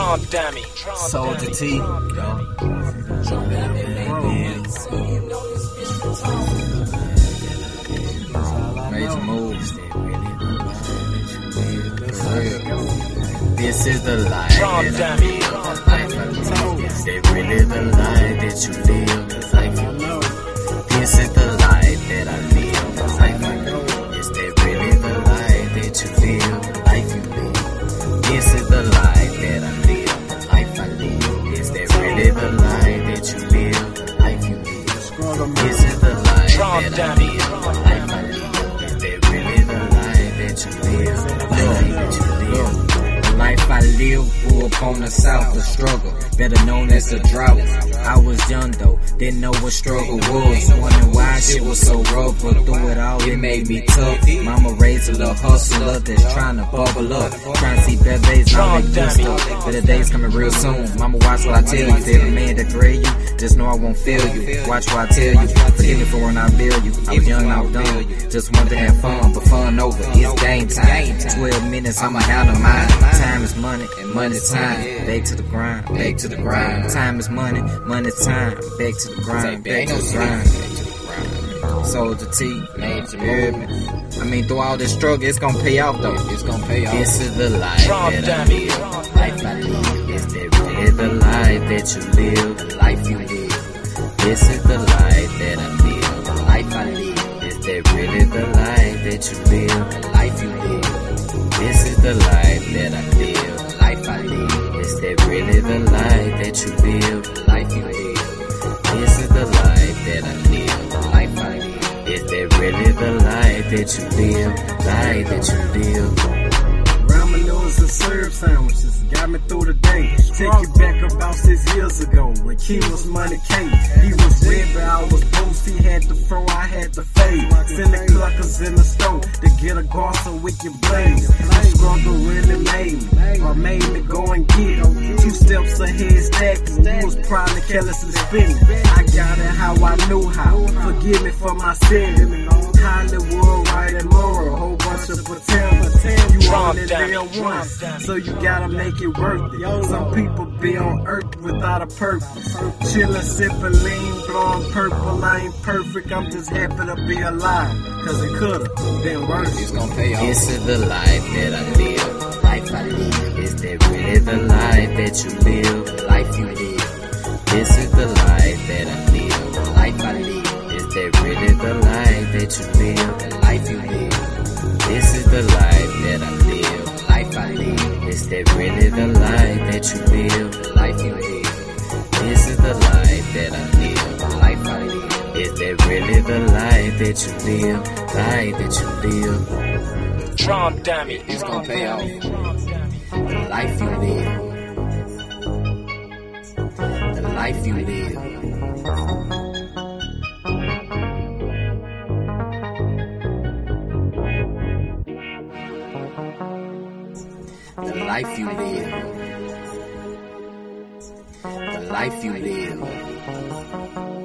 Trump dummy. Soldier Tee. Yo. Major moves. This is the life that I dummy. live. Life I. Is that really the life that you live? Life you live. This is the life that I live. The life I live. Is that really the life that you live? The life you live. This is life live grew up on the south, the struggle, better known as the drought. I was young though, didn't know what struggle was. Wondering why shit was so rough, but through it all, it made me tough. Mama raised a little hustler that's trying to bubble up. Trying to see better days, now make good stuff. Better days coming real soon. Mama, watch what I tell you. If every man that grade you, just know I won't fail you. Watch what I tell you. Forgive me for when I fail you. I was young, I was dumb. Just wanted to have fun, but fun over. It's game time. 12 minutes, I'ma handle mine. Time is money, and money's time. Back to the grind, back to the grind. Time is money, money's time. Back to the grind, back to the grind. Soldier Tee, movement. I mean, through all this struggle, it's gonna pay off though. It's gonna pay off. This is the life that I live. Life I live. Is that really the life that you live? The life you live. This is the life that I live. The life I live. Is that really the life that you live? The life you live. This is the life that I live. Really the life that you live? The life you live. This is the life that I live. The life I live. Is that really the life that you live? Life that you live. Noodles and syrup sandwiches got me through the day. Take you back about six years ago when was money king. He was red, but I was boost. He had the fro, I had the fade. Send the cluckers in the stove to get a guard so we can blaze. Really made me, or made me go and get. Two steps ahead, stacking. Was probably carelessly spinning. I got it how I knew how. Forgive me for my sin. Hollywood, right and moral, whole bunch of pretend. You Trump only dummy. live once, so you gotta make it worth it. Some people be on earth without a purpose. Chillin', sippin' lean, blowing purple. I ain't perfect, I'm just happy to be alive. Cause it could've been worse. It's gonna pay off. This is the life that I live. Life I live. Is that really the life that you live? Life you live. That really the life that you live? The life you live. This is the life that I live. The life I live. Is that really the life that you live? Life that you live. Trump dummy. It's gonna pay off. The life you live. The life you live. The life you live. The life you live.